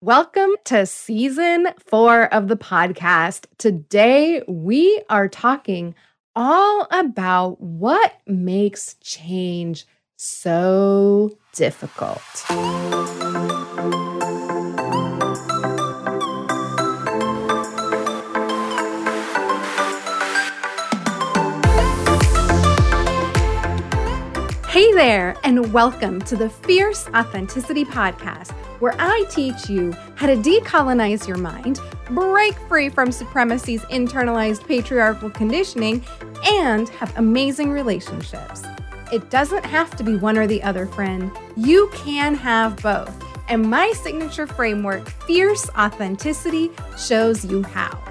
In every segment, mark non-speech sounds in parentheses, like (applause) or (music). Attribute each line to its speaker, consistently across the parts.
Speaker 1: Welcome to season four of the podcast. Today, we are talking all about what makes change so difficult. There, and welcome to the Fierce Authenticity Podcast, where I teach you how to decolonize your mind, break free from supremacy's internalized patriarchal conditioning, and have amazing relationships. It doesn't have to be one or the other, friend. You can have both. And my signature framework, Fierce Authenticity, shows you how.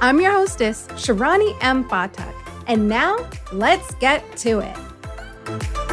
Speaker 1: I'm your hostess, Shirani M. Pathak, and now let's get to it.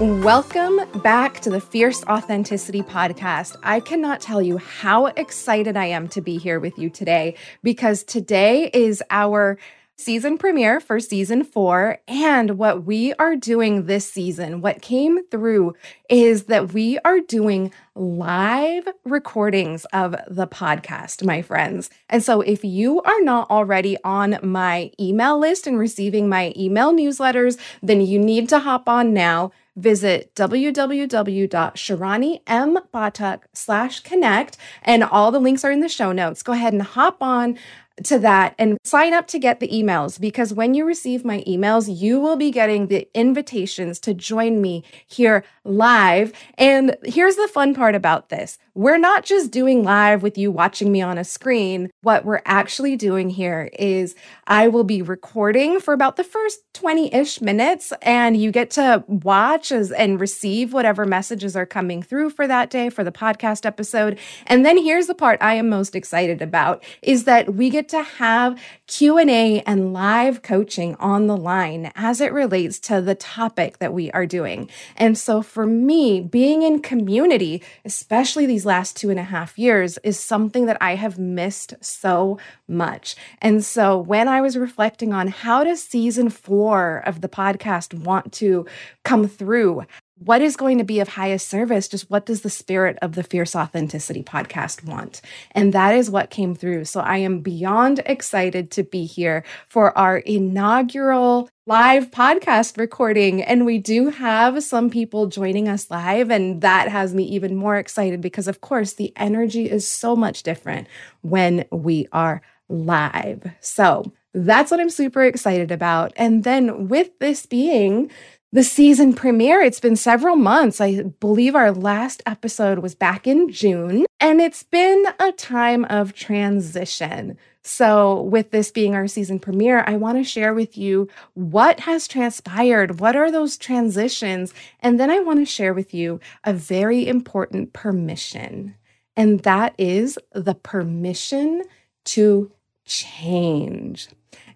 Speaker 1: Welcome back to the Fierce Authenticity Podcast. I cannot tell you how excited I am to be here with you today because today is our season premiere for season four. And what we are doing this season, what came through is that we are doing live recordings of the podcast, my friends. And so if you are not already on my email list and receiving my email newsletters, then you need to hop on now visit www.shiranimpathak slash connect and all the links are in the show notes. Go ahead and hop on to that and sign up to get the emails because when you receive my emails, you will be getting the invitations to join me here live. And here's the fun part about this we're not just doing live with you watching me on a screen. What we're actually doing here is I will be recording for about the first 20 ish minutes, and you get to watch as, and receive whatever messages are coming through for that day for the podcast episode. And then here's the part I am most excited about is that we get to have Q&A and live coaching on the line as it relates to the topic that we are doing. And so for me, being in community, especially these last two and a half years is something that I have missed so much. And so when I was reflecting on how does season four of the podcast want to come through, what is going to be of highest service? Just what does the spirit of the Fierce Authenticity podcast want? And that is what came through. So I am beyond excited to be here for our inaugural live podcast recording. And we do have some people joining us live. And that has me even more excited because, of course, the energy is so much different when we are live. So that's what I'm super excited about. And then with this being the season premiere. It's been several months. I believe our last episode was back in June, and it's been a time of transition. So, with this being our season premiere, I want to share with you what has transpired. What are those transitions? And then I want to share with you a very important permission, and that is the permission to change.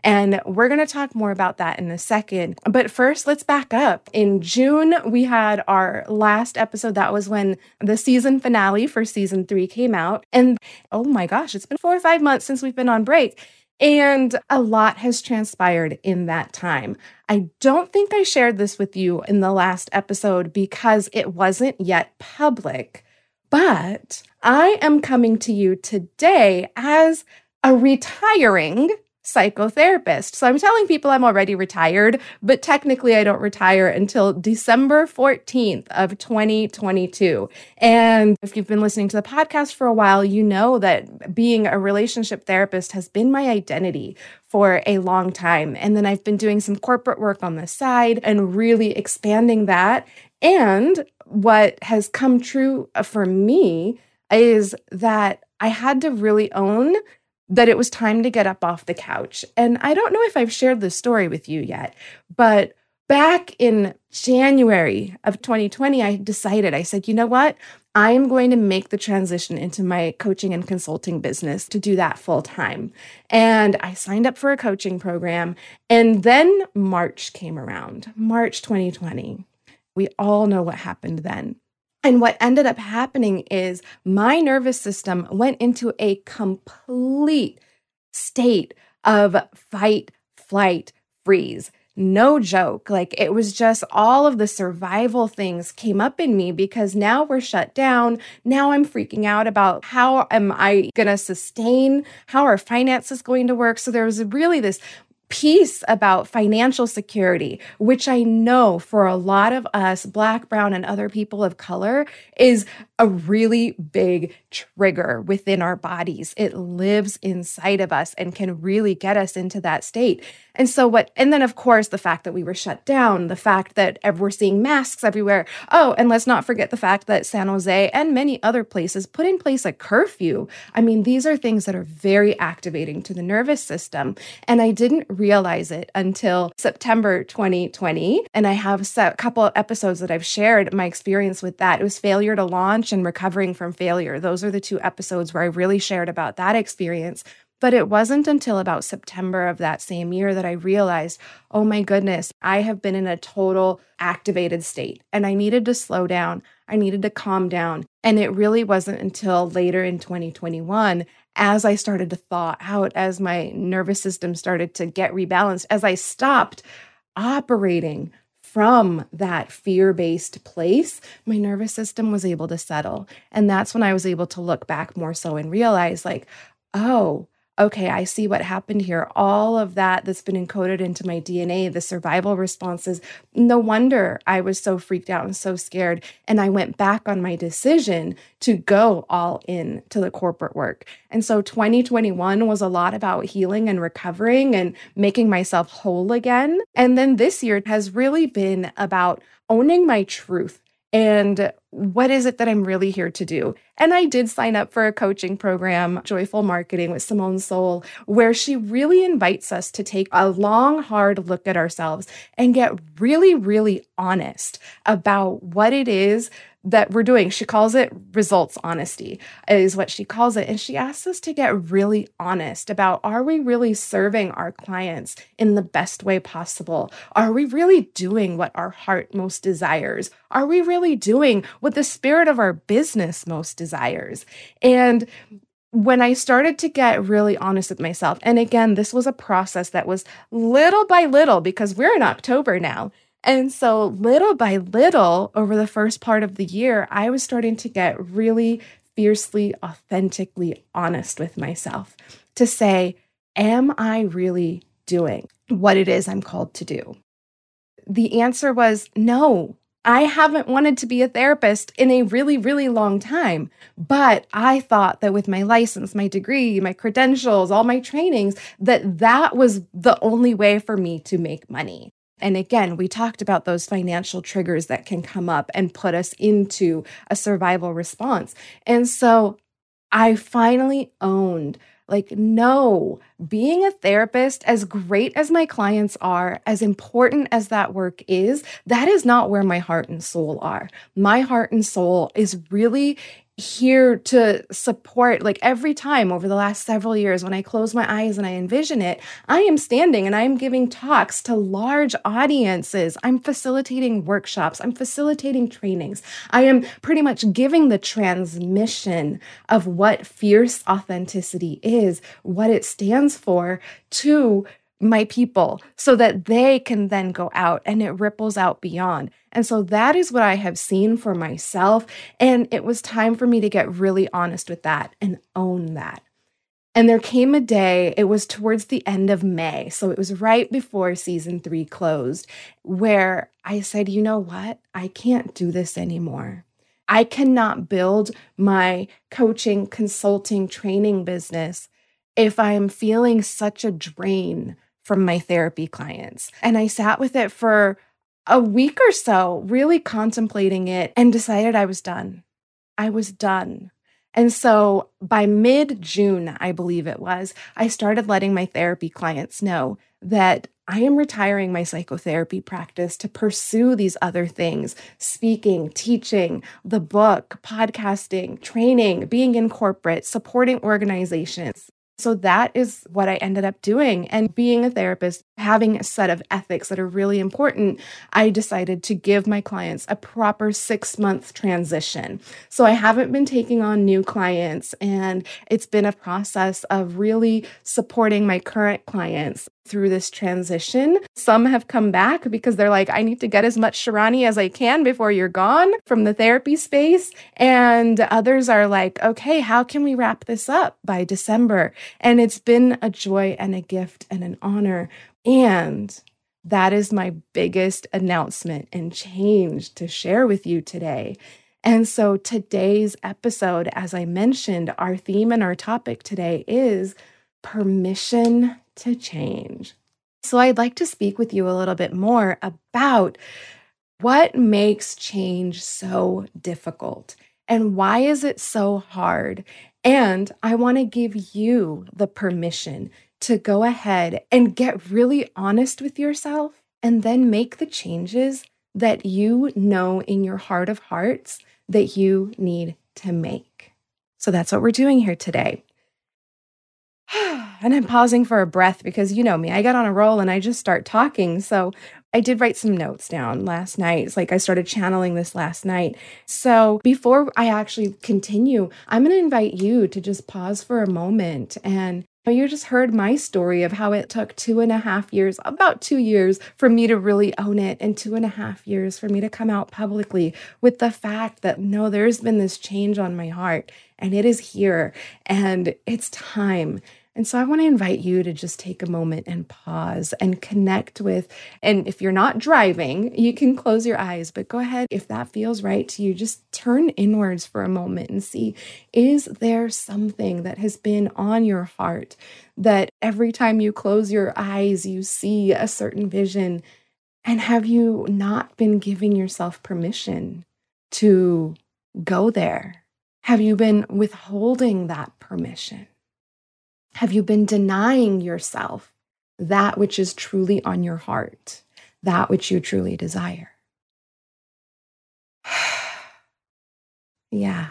Speaker 1: And we're going to talk more about that in a second. But first, let's back up. In June, we had our last episode. That was when the season finale for season three came out. And oh my gosh, it's been four or five months since we've been on break. And a lot has transpired in that time. I don't think I shared this with you in the last episode because it wasn't yet public. But I am coming to you today as a retiring psychotherapist. So I'm telling people I'm already retired, but technically I don't retire until December 14th of 2022. And if you've been listening to the podcast for a while, you know that being a relationship therapist has been my identity for a long time. And then I've been doing some corporate work on the side and really expanding that. And what has come true for me is that I had to really own that it was time to get up off the couch. And I don't know if I've shared this story with you yet, but back in January of 2020, I decided, I said, you know what? I am going to make the transition into my coaching and consulting business to do that full time. And I signed up for a coaching program. And then March came around, March 2020. We all know what happened then. And what ended up happening is my nervous system went into a complete state of fight, flight, freeze. no joke. Like it was just all of the survival things came up in me because now we're shut down. Now I'm freaking out about how am I going to sustain, how are finances going to work. So there was really this piece about financial security, which I know for a lot of us, Black, Brown, and other people of color, is a really big trigger within our bodies. It lives inside of us and can really get us into that state. And so, what, and then of course, the fact that we were shut down, the fact that we're seeing masks everywhere. Oh, and let's not forget the fact that San Jose and many other places put in place a curfew. I mean, these are things that are very activating to the nervous system. And I didn't realize it until September 2020. And I have a couple episodes that I've shared my experience with that. It was failure to launch and recovering from failure. Those are the two episodes where I really shared about that experience. But it wasn't until about September of that same year that I realized, oh my goodness, I have been in a total activated state and I needed to slow down. I needed to calm down. And it really wasn't until later in 2021, as I started to thaw out, as my nervous system started to get rebalanced, as I stopped operating from that fear based place, my nervous system was able to settle. And that's when I was able to look back more so and realize, like, oh, okay, I see what happened here. All of that that's been encoded into my DNA, the survival responses. No wonder I was so freaked out and so scared. And I went back on my decision to go all in to the corporate work. And so 2021 was a lot about healing and recovering and making myself whole again. And then this year has really been about owning my truth and what is it that I'm really here to do? And I did sign up for a coaching program, Joyful Marketing with Simone Seol, where she really invites us to take a long, hard look at ourselves and get really, really honest about what it is that we're doing. She calls it results honesty, is what she calls it. And she asks us to get really honest about are we really serving our clients in the best way possible? Are we really doing what our heart most desires? Are we really doing what the spirit of our business most desires? And when I started to get really honest with myself, and again, this was a process that was little by little because we're in October now. And so, little by little, over the first part of the year, I was starting to get really fiercely, authentically honest with myself to say, Am I really doing what it is I'm called to do? The answer was no. I haven't wanted to be a therapist in a really, really long time. But I thought that with my license, my degree, my credentials, all my trainings, that that was the only way for me to make money. And again, we talked about those financial triggers that can come up and put us into a survival response. And so I finally owned like, no, being a therapist, as great as my clients are, as important as that work is, that is not where my heart and soul are. My heart and soul is really here to support like every time over the last several years when i close my eyes and i envision it i am standing and i am giving talks to large audiences. I'm facilitating workshops. I'm facilitating trainings. I am pretty much giving the transmission of what fierce authenticity is what it stands for to my people so that they can then go out and it ripples out beyond. And so that is what I have seen for myself. And it was time for me to get really honest with that and own that. And there came a day, it was towards the end of May. So it was right before season three closed, where I said, you know what? I can't do this anymore. I cannot build my coaching, consulting, training business if I am feeling such a drain from my therapy clients. And I sat with it for a week or so, really contemplating it and decided I was done. I was done. And so by mid June, I believe it was, I started letting my therapy clients know that I am retiring my psychotherapy practice to pursue these other things speaking, teaching, the book, podcasting, training, being in corporate, supporting organizations. So that is what I ended up doing. And being a therapist, having a set of ethics that are really important, I decided to give my clients a proper six month transition. So I haven't been taking on new clients, and it's been a process of really supporting my current clients through this transition. Some have come back because they're like, I need to get as much Shirani as I can before you're gone from the therapy space. And others are like, okay, how can we wrap this up by December? And it's been a joy and a gift and an honor. And that is my biggest announcement and change to share with you today. And so today's episode, as I mentioned, our theme and our topic today is permission to change. So I'd like to speak with you a little bit more about what makes change so difficult and why is it so hard? And I want to give you the permission to go ahead and get really honest with yourself and then make the changes that you know in your heart of hearts that you need to make. So that's what we're doing here today. And I'm pausing for a breath because you know me, I get on a roll and I just start talking. So I did write some notes down last night. It's like I started channeling this last night. So before I actually continue, I'm going to invite you to just pause for a moment and you just heard my story of how it took two and a half years, about two years, for me to really own it, and two and a half years for me to come out publicly with the fact that no, there's been this change on my heart, and it is here, and it's time. And so I want to invite you to just take a moment and pause and connect with. And if you're not driving, you can close your eyes, but go ahead. If that feels right to you, just turn inwards for a moment and see is there something that has been on your heart that every time you close your eyes, you see a certain vision? And have you not been giving yourself permission to go there? Have you been withholding that permission? Have you been denying yourself that which is truly on your heart, that which you truly desire? (sighs) yeah.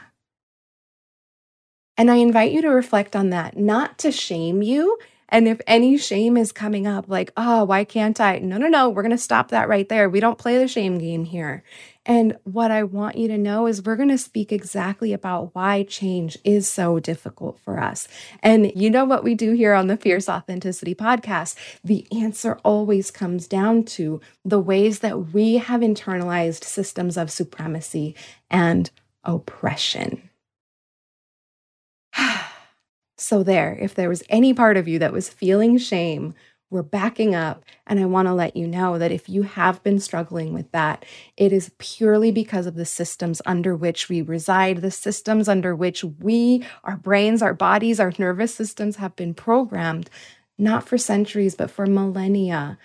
Speaker 1: And I invite you to reflect on that, not to shame you. And if any shame is coming up, like, oh, why can't I? No, no, no, we're going to stop that right there. We don't play the shame game here. And what I want you to know is we're going to speak exactly about why change is so difficult for us. And you know what we do here on the Fierce Authenticity podcast? The answer always comes down to the ways that we have internalized systems of supremacy and oppression. So, there, if there was any part of you that was feeling shame, we're backing up. And I want to let you know that if you have been struggling with that, it is purely because of the systems under which we reside, the systems under which we, our brains, our bodies, our nervous systems have been programmed, not for centuries, but for millennia.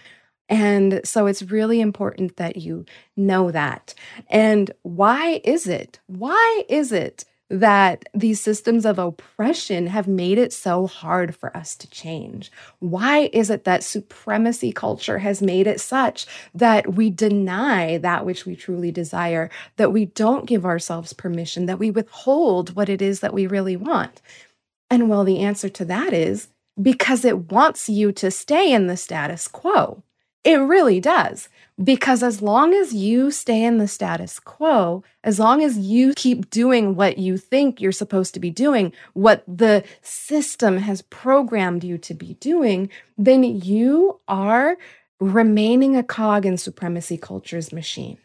Speaker 1: And so it's really important that you know that. And why is it? Why is it that these systems of oppression have made it so hard for us to change? Why is it that supremacy culture has made it such that we deny that which we truly desire, that we don't give ourselves permission, that we withhold what it is that we really want? And well, the answer to that is because it wants you to stay in the status quo. It really does. Because as long as you stay in the status quo, as long as you keep doing what you think you're supposed to be doing, what the system has programmed you to be doing, then you are remaining a cog in supremacy culture's machine.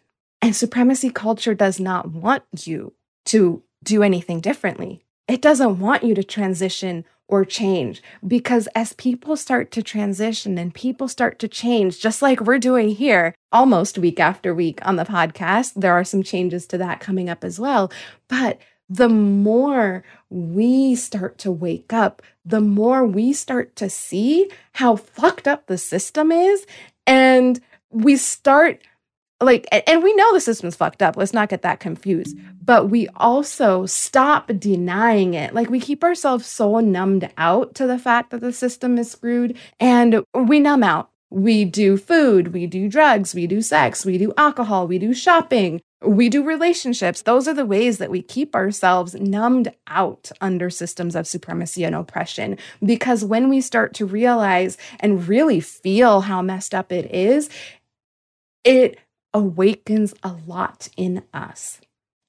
Speaker 1: And supremacy culture does not want you to do anything differently. It doesn't want you to transition or change because as people start to transition and people start to change, just like we're doing here almost week after week on the podcast, there are some changes to that coming up as well. But the more we start to wake up, the more we start to see how fucked up the system is. And we start like and we know the system's fucked up let's not get that confused but we also stop denying it. Like we keep ourselves so numbed out to the fact that the system is screwed and we numb out. We do food we do drugs we do sex we do alcohol we do shopping we do relationships. Those are the ways that we keep ourselves numbed out under systems of supremacy and oppression. Because when we start to realize and really feel how messed up it is it awakens a lot in us.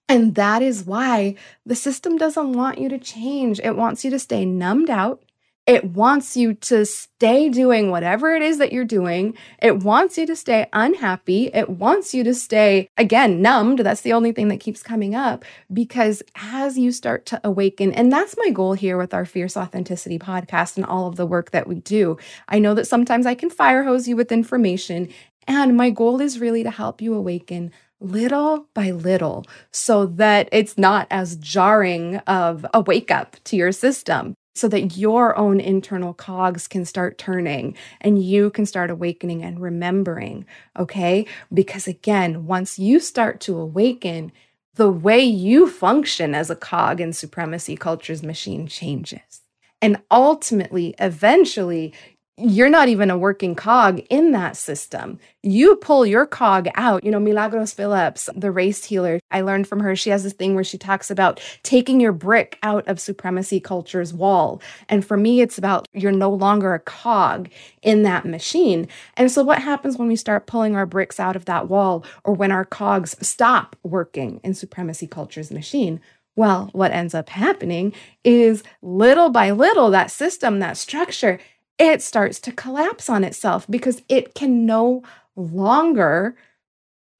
Speaker 1: And that is why the system doesn't want you to change. It wants you to stay numbed out It wants you to stay doing whatever it is that you're doing. It wants you to stay unhappy. It wants you to stay, again, numbed. That's the only thing that keeps coming up because as you start to awaken, and that's my goal here with our Fierce Authenticity podcast and all of the work that we do. I know that sometimes I can fire hose you with information, and my goal is really to help you awaken little by little so that it's not as jarring of a wake up to your system so that your own internal cogs can start turning and you can start awakening and remembering. Okay. Because again, once you start to awaken, the way you function as a cog in supremacy culture's machine changes. And ultimately, eventually, you're not even a working cog in that system. You pull your cog out. You know, Milagros Phillips, the race healer, I learned from her. She has this thing where she talks about taking your brick out of supremacy culture's wall. And for me, it's about you're no longer a cog in that machine. And so, what happens when we start pulling our bricks out of that wall or when our cogs stop working in supremacy culture's machine? Well, what ends up happening is little by little, that system, that structure, it starts to collapse on itself because it can no longer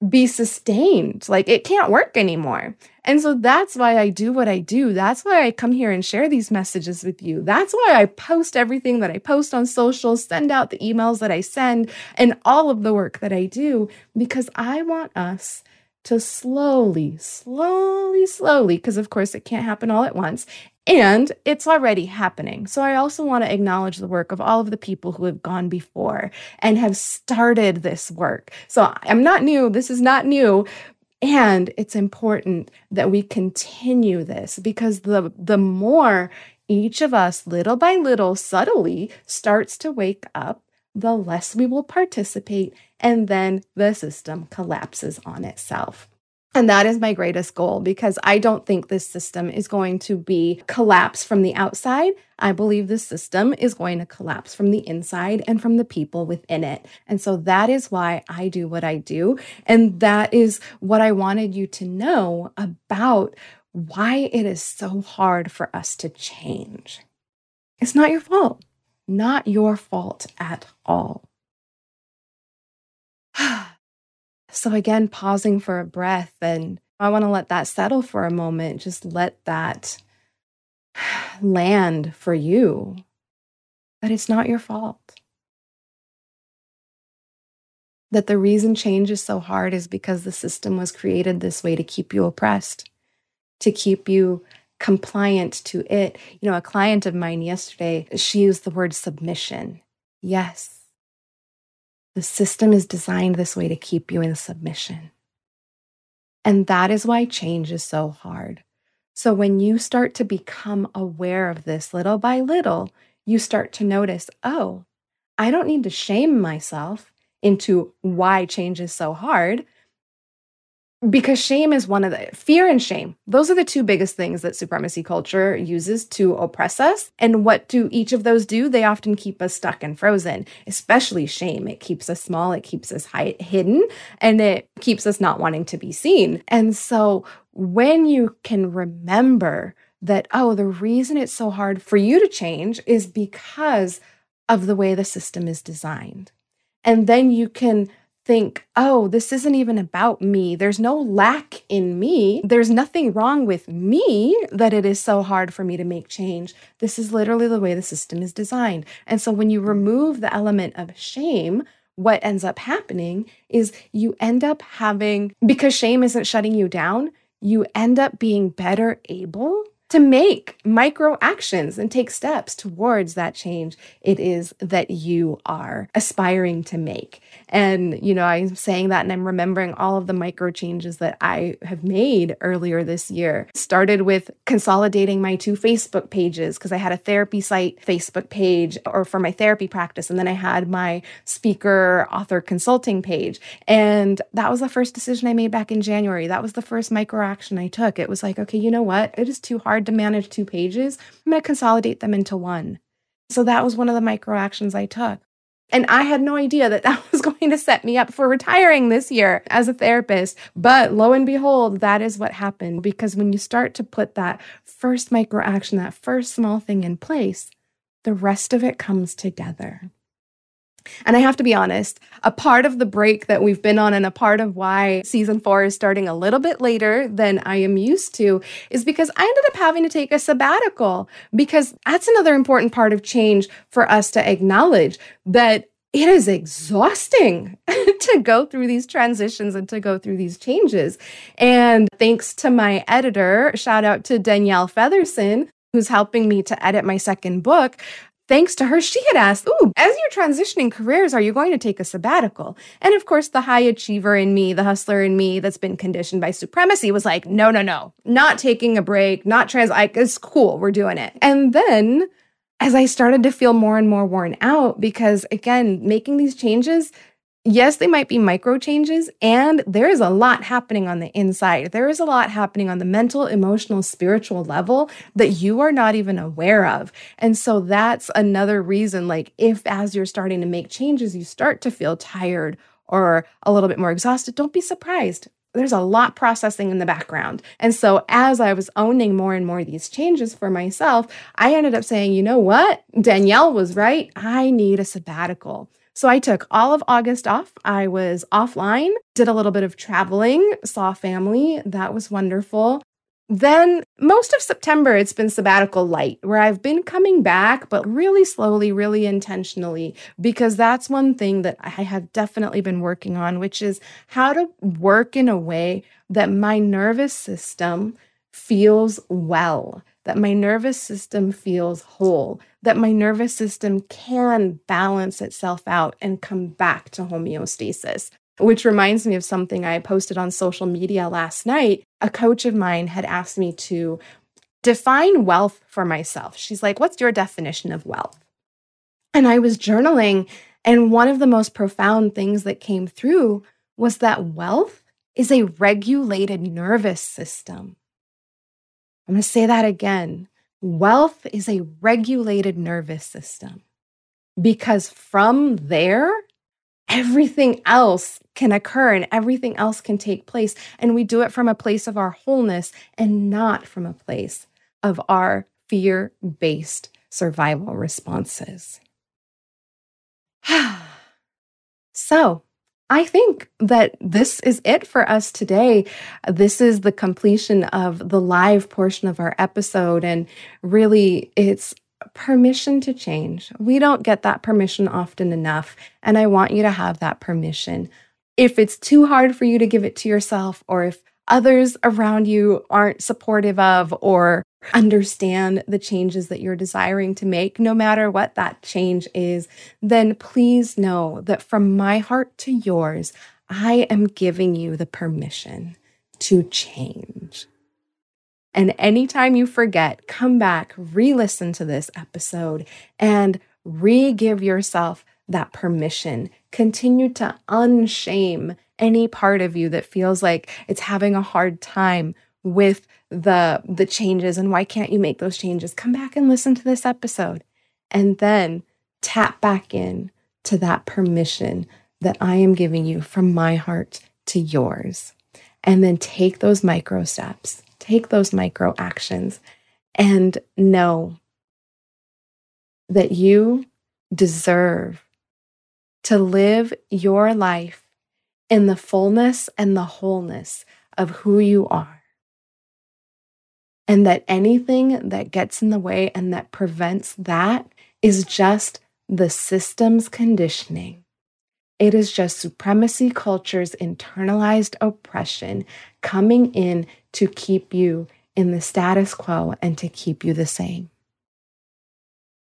Speaker 1: be sustained. Like it can't work anymore. And so that's why I do what I do. That's why I come here and share these messages with you. That's why I post everything that I post on social, send out the emails that I send, and all of the work that I do, because I want us to slowly, slowly, slowly, because of course it can't happen all at once, and it's already happening. So I also want to acknowledge the work of all of the people who have gone before and have started this work. So I'm not new. This is not new. And it's important that we continue this because the, the more each of us, little by little, subtly starts to wake up, the less we will participate. And then the system collapses on itself. And that is my greatest goal because I don't think this system is going to be collapse from the outside. I believe this system is going to collapse from the inside and from the people within it. And so that is why I do what I do. And that is what I wanted you to know about why it is so hard for us to change. It's not your fault, not your fault at all. (sighs) (sighs) So, again, pausing for a breath, and I want to let that settle for a moment. Just let that (sighs) land for you that it's not your fault. That the reason change is so hard is because the system was created this way to keep you oppressed, to keep you compliant to it. You know, a client of mine yesterday, she used the word submission. Yes, the system is designed this way to keep you in submission. And that is why change is so hard. So when you start to become aware of this little by little, you start to notice, oh, I don't need to shame myself into why change is so hard because shame is one of the fear and shame. Those are the two biggest things that supremacy culture uses to oppress us. And what do each of those do? They often keep us stuck and frozen, especially shame. It keeps us small, it keeps us high, hidden, and it keeps us not wanting to be seen. And so when you can remember that, oh, the reason it's so hard for you to change is because of the way the system is designed. And then you can think, oh, this isn't even about me. There's no lack in me. There's nothing wrong with me that it is so hard for me to make change. This is literally the way the system is designed. And so when you remove the element of shame, what ends up happening is you end up having, because shame isn't shutting you down, you end up being better able to make micro actions and take steps towards that change it is that you are aspiring to make. And, you know, I'm saying that and I'm remembering all of the micro changes that I have made earlier this year. Started with consolidating my two Facebook pages because I had a therapy site Facebook page or for my therapy practice. And then I had my speaker, author consulting page. And that was the first decision I made back in January. That was the first micro action I took. It was like, okay, you know what? It is too hard to manage two pages. I'm going to consolidate them into one. So that was one of the micro actions I took. And I had no idea that that (laughs) was going to set me up for retiring this year as a therapist. But lo and behold, that is what happened. Because when you start to put that first micro action, that first small thing in place, the rest of it comes together. And I have to be honest, a part of the break that we've been on and a part of why season four is starting a little bit later than I am used to is because I ended up having to take a sabbatical because that's another important part of change for us to acknowledge that it is exhausting (laughs) to go through these transitions and to go through these changes. And thanks to my editor, shout out to Danielle Featherson, who's helping me to edit my second book thanks to her, she had asked, Ooh, as you're transitioning careers, are you going to take a sabbatical? And of course, the high achiever in me, the hustler in me that's been conditioned by supremacy was like, no, no, no, not taking a break, not trans, like, it's cool, we're doing it. And then as I started to feel more and more worn out, because again, making these changes yes, they might be micro changes, and there is a lot happening on the inside. There is a lot happening on the mental, emotional, spiritual level that you are not even aware of. And so that's another reason, like, if as you're starting to make changes, you start to feel tired or a little bit more exhausted, don't be surprised. There's a lot processing in the background. And so, as I was owning more and more these changes for myself, I ended up saying, you know what? Danielle was right. I need a sabbatical. So I took all of August off. I was offline, did a little bit of traveling, saw family. That was wonderful. Then, most of September, it's been sabbatical light, where I've been coming back, but really slowly, really intentionally, because that's one thing that I have definitely been working on, which is how to work in a way that my nervous system feels well, that my nervous system feels whole, that my nervous system can balance itself out and come back to homeostasis. Which reminds me of something I posted on social media last night. A coach of mine had asked me to define wealth for myself. She's like, What's your definition of wealth? And I was journaling, and one of the most profound things that came through was that wealth is a regulated nervous system. I'm going to say that again. Wealth is a regulated nervous system because from there, everything else can occur and everything else can take place. And we do it from a place of our wholeness and not from a place of our fear based survival responses. (sighs) so, I think that this is it for us today. This is the completion of the live portion of our episode. And really, it's permission to change. We don't get that permission often enough. And I want you to have that permission. If it's too hard for you to give it to yourself, or if others around you aren't supportive of or understand the changes that you're desiring to make, no matter what that change is, then please know that from my heart to yours, I am giving you the permission to change. And anytime you forget, come back, re listen to this episode, and re give yourself that permission. Continue to unshame any part of you that feels like it's having a hard time with the the changes and why can't you make those changes? Come back and listen to this episode and then tap back in to that permission that I am giving you from my heart to yours. And then take those micro steps take those micro actions and know that you deserve to live your life in the fullness and the wholeness of who you are and that anything that gets in the way and that prevents that is just the system's conditioning. It is just supremacy culture's internalized oppression coming in to keep you in the status quo and to keep you the same.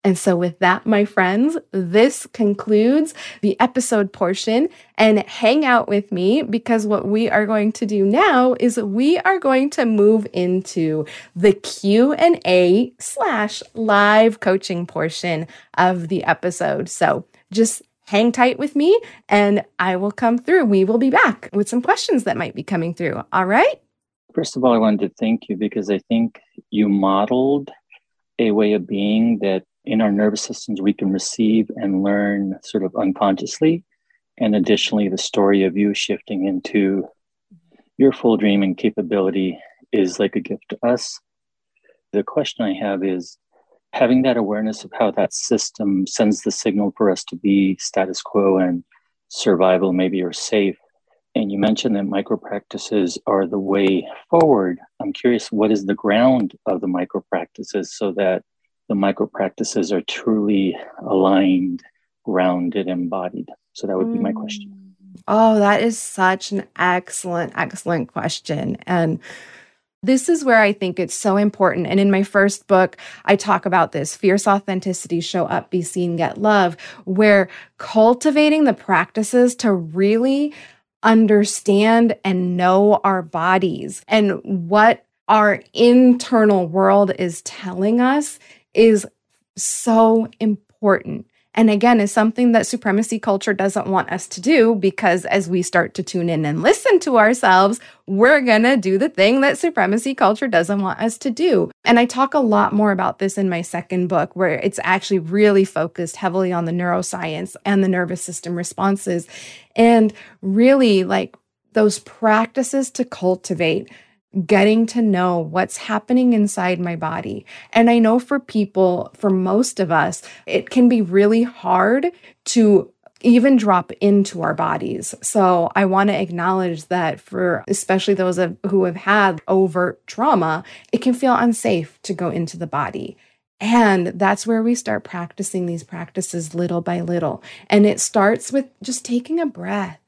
Speaker 1: And so, with that, my friends, this concludes the episode portion. And hang out with me because what we are going to do now is we are going to move into the Q and A slash live coaching portion of the episode. So, just hang tight with me, and I will come through. We will be back with some questions that might be coming through. All right.
Speaker 2: First of all, I wanted to thank you because I think you modeled a way of being that in our nervous systems we can receive and learn sort of unconsciously. And additionally, the story of you shifting into your full dream and capability is like a gift to us. The question I have is having that awareness of how that system sends the signal for us to be status quo and survival, maybe or safe. And you mentioned that micro practices are the way forward. I'm curious, what is the ground of the micro practices so that the micro practices are truly aligned, grounded, embodied? So that would be my question. Mm.
Speaker 1: Oh, that is such an excellent, excellent question. And this is where I think it's so important. And in my first book, I talk about this fierce authenticity, show up, be seen, get love, where cultivating the practices to really understand and know our bodies and what our internal world is telling us is so important. And again, is something that supremacy culture doesn't want us to do because as we start to tune in and listen to ourselves, we're going to do the thing that supremacy culture doesn't want us to do. And I talk a lot more about this in my second book, where it's actually really focused heavily on the neuroscience and the nervous system responses. And really, like those practices to cultivate getting to know what's happening inside my body. And I know for people, for most of us, it can be really hard to even drop into our bodies. So I want to acknowledge that for especially those of, who have had overt trauma, it can feel unsafe to go into the body. And that's where we start practicing these practices little by little. And it starts with just taking a breath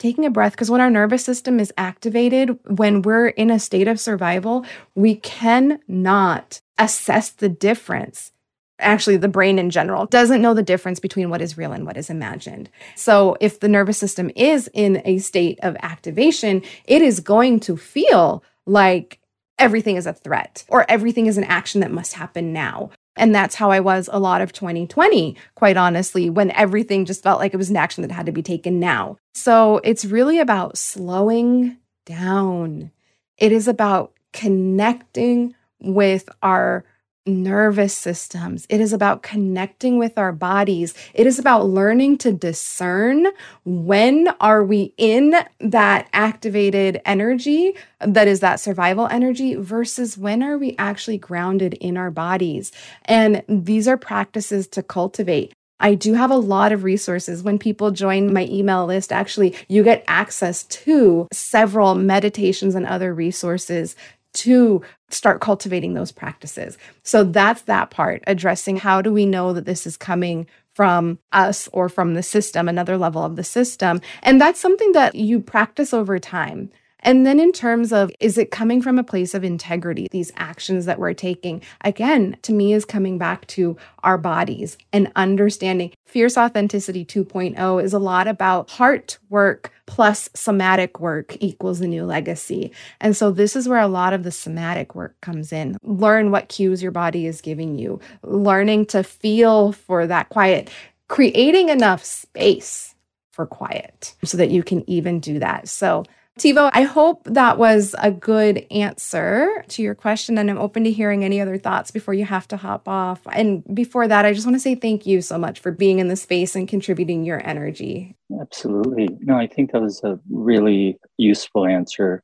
Speaker 1: taking a breath because when our nervous system is activated, when we're in a state of survival, we cannot assess the difference. Actually, the brain in general doesn't know the difference between what is real and what is imagined. So, if the nervous system is in a state of activation, it is going to feel like everything is a threat or everything is an action that must happen now. And that's how I was a lot of 2020, quite honestly, when everything just felt like it was an action that had to be taken now. So it's really about slowing down. It is about connecting with our nervous systems. It is about connecting with our bodies. It is about learning to discern when are we in that activated energy that is that survival energy versus when are we actually grounded in our bodies. And these are practices to cultivate. I do have a lot of resources. When people join my email list, actually, you get access to several meditations and other resources to start cultivating those practices. So that's that part, addressing how do we know that this is coming from us or from the system, another level of the system. And that's something that you practice over time. And then, in terms of is it coming from a place of integrity, these actions that we're taking, again, to me, is coming back to our bodies and understanding. Fierce Authenticity 2.0 is a lot about heart work plus somatic work equals the new legacy. And so, this is where a lot of the somatic work comes in. Learn what cues your body is giving you, learning to feel for that quiet, creating enough space for quiet so that you can even do that. So, Tivo, I hope that was a good answer to your question, and I'm open to hearing any other thoughts before you have to hop off. And before that, I just want to say thank you so much for being in the space and contributing your energy.
Speaker 2: Absolutely. No, I think that was a really useful answer,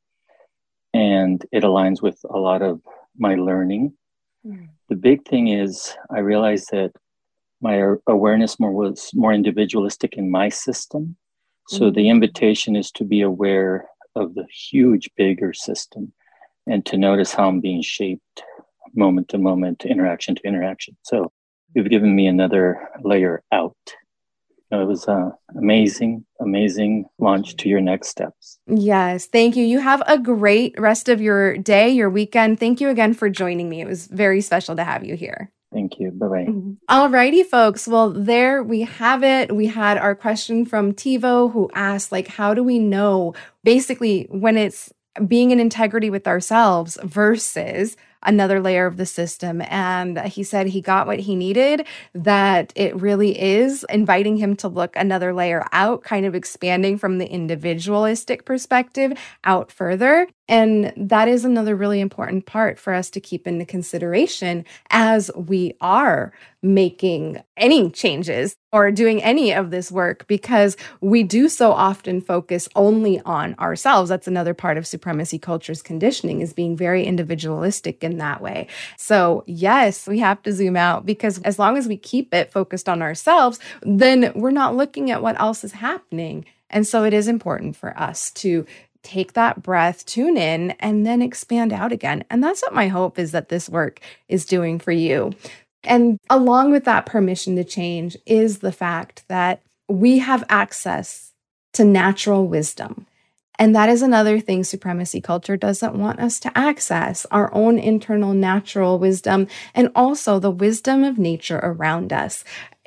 Speaker 2: and it aligns with a lot of my learning. Mm. The big thing is, I realized that my awareness more was more individualistic in my system. So the mm. invitation is to be aware of the huge, bigger system and to notice how I'm being shaped moment to moment, interaction to interaction. So you've given me another layer out. It was an amazing, amazing launch to your next steps.
Speaker 1: Yes, thank you. You have a great rest of your day, your weekend. Thank you again for joining me. It was very special to have you here.
Speaker 2: Thank you. Bye bye. Mm-hmm.
Speaker 1: All righty, folks. Well, there we have it. We had our question from Tivo who asked, like, how do we know basically when it's being in integrity with ourselves versus another layer of the system. And he said he got what he needed, that it really is inviting him to look another layer out, kind of expanding from the individualistic perspective out further. And that is another really important part for us to keep into consideration as we are making any changes or doing any of this work because we do so often focus only on ourselves. That's another part of supremacy culture's conditioning is being very individualistic in that way. So, yes, we have to zoom out because as long as we keep it focused on ourselves, then we're not looking at what else is happening. And so, it is important for us to take that breath, tune in, and then expand out again. And that's what my hope is that this work is doing for you. And along with that permission to change is the fact that we have access to natural wisdom. And that is another thing supremacy culture doesn't want us to access our own internal natural wisdom and also the wisdom of nature around us.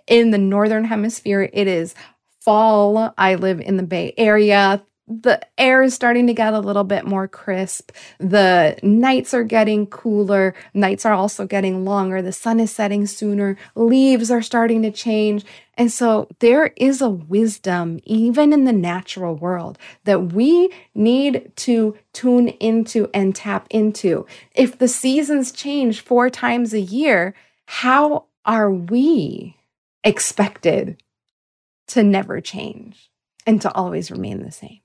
Speaker 1: In the Northern Hemisphere, it is fall. I live in the Bay Area the air is starting to get a little bit more crisp. The nights are getting cooler. Nights are also getting longer. The sun is setting sooner. Leaves are starting to change. And so there is a wisdom, even in the natural world, that we need to tune into and tap into. If the seasons change four times a year, how are we expected to never change and to always remain the same?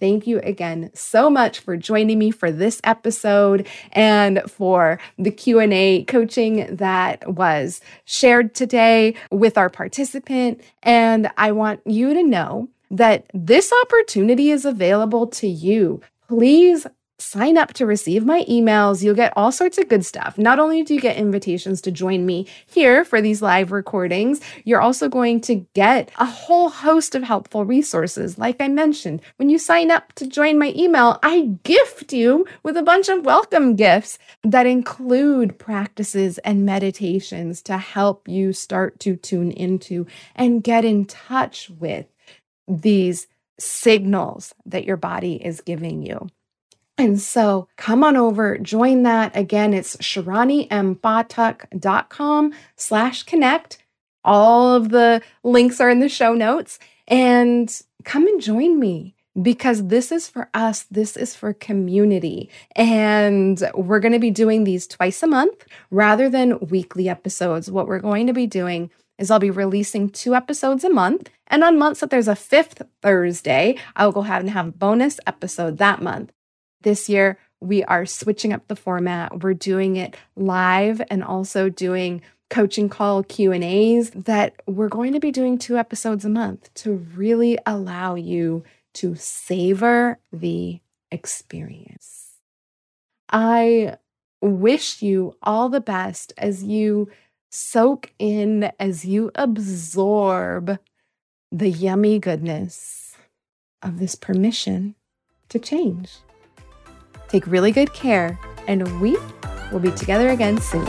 Speaker 1: Thank you again so much for joining me for this episode and for the Q&A coaching that was shared today with our participant and I want you to know that this opportunity is available to you. Please sign up to receive my emails. You'll get all sorts of good stuff. Not only do you get invitations to join me here for these live recordings, you're also going to get a whole host of helpful resources. Like I mentioned, when you sign up to join my email, I gift you with a bunch of welcome gifts that include practices and meditations to help you start to tune into and get in touch with these signals that your body is giving you. And so come on over, join that. Again, it's shiranimpathak.com slash connect. All of the links are in the show notes. And come and join me because this is for us. This is for community. And we're going to be doing these twice a month rather than weekly episodes. What we're going to be doing is I'll be releasing two episodes a month. And on months that there's a fifth Thursday, I'll go ahead and have a bonus episode that month. This year, we are switching up the format. We're doing it live and also doing coaching call Q&As that we're going to be doing two episodes a month to really allow you to savor the experience. I wish you all the best as you soak in, as you absorb the yummy goodness of this permission to change. Take really good care, and we will be together again soon.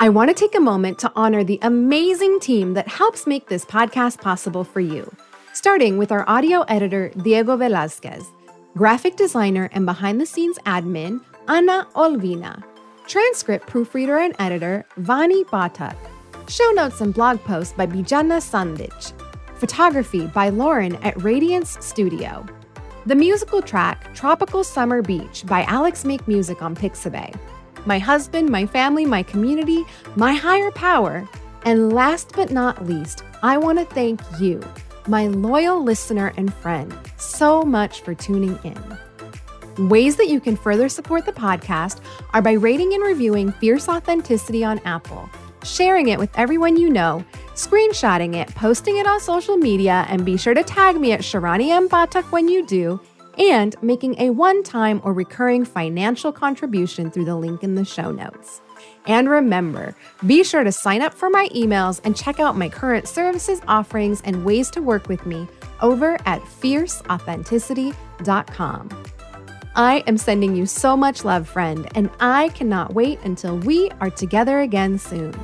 Speaker 1: I want to take a moment to honor the amazing team that helps make this podcast possible for you, starting with our audio editor, Diego Velazquez, graphic designer and behind the scenes admin, Ana Olvina, transcript proofreader and editor, Vani Batak, show notes and blog posts by Bijana Sandich, photography by Lauren at Radiance Studio. The musical track Tropical Summer Beach by Alex Make Music on Pixabay. My husband, my family, my community, my higher power. And last but not least, I want to thank you, my loyal listener and friend, so much for tuning in. Ways that you can further support the podcast are by rating and reviewing Fierce Authenticity on Apple, sharing it with everyone you know, screenshotting it, posting it on social media, and be sure to tag me at Shirani M. Pathak when you do, and making a one time or recurring financial contribution through the link in the show notes. And remember, be sure to sign up for my emails and check out my current services, offerings, and ways to work with me over at fierceauthenticity.com. I am sending you so much love, friend, and I cannot wait until we are together again soon.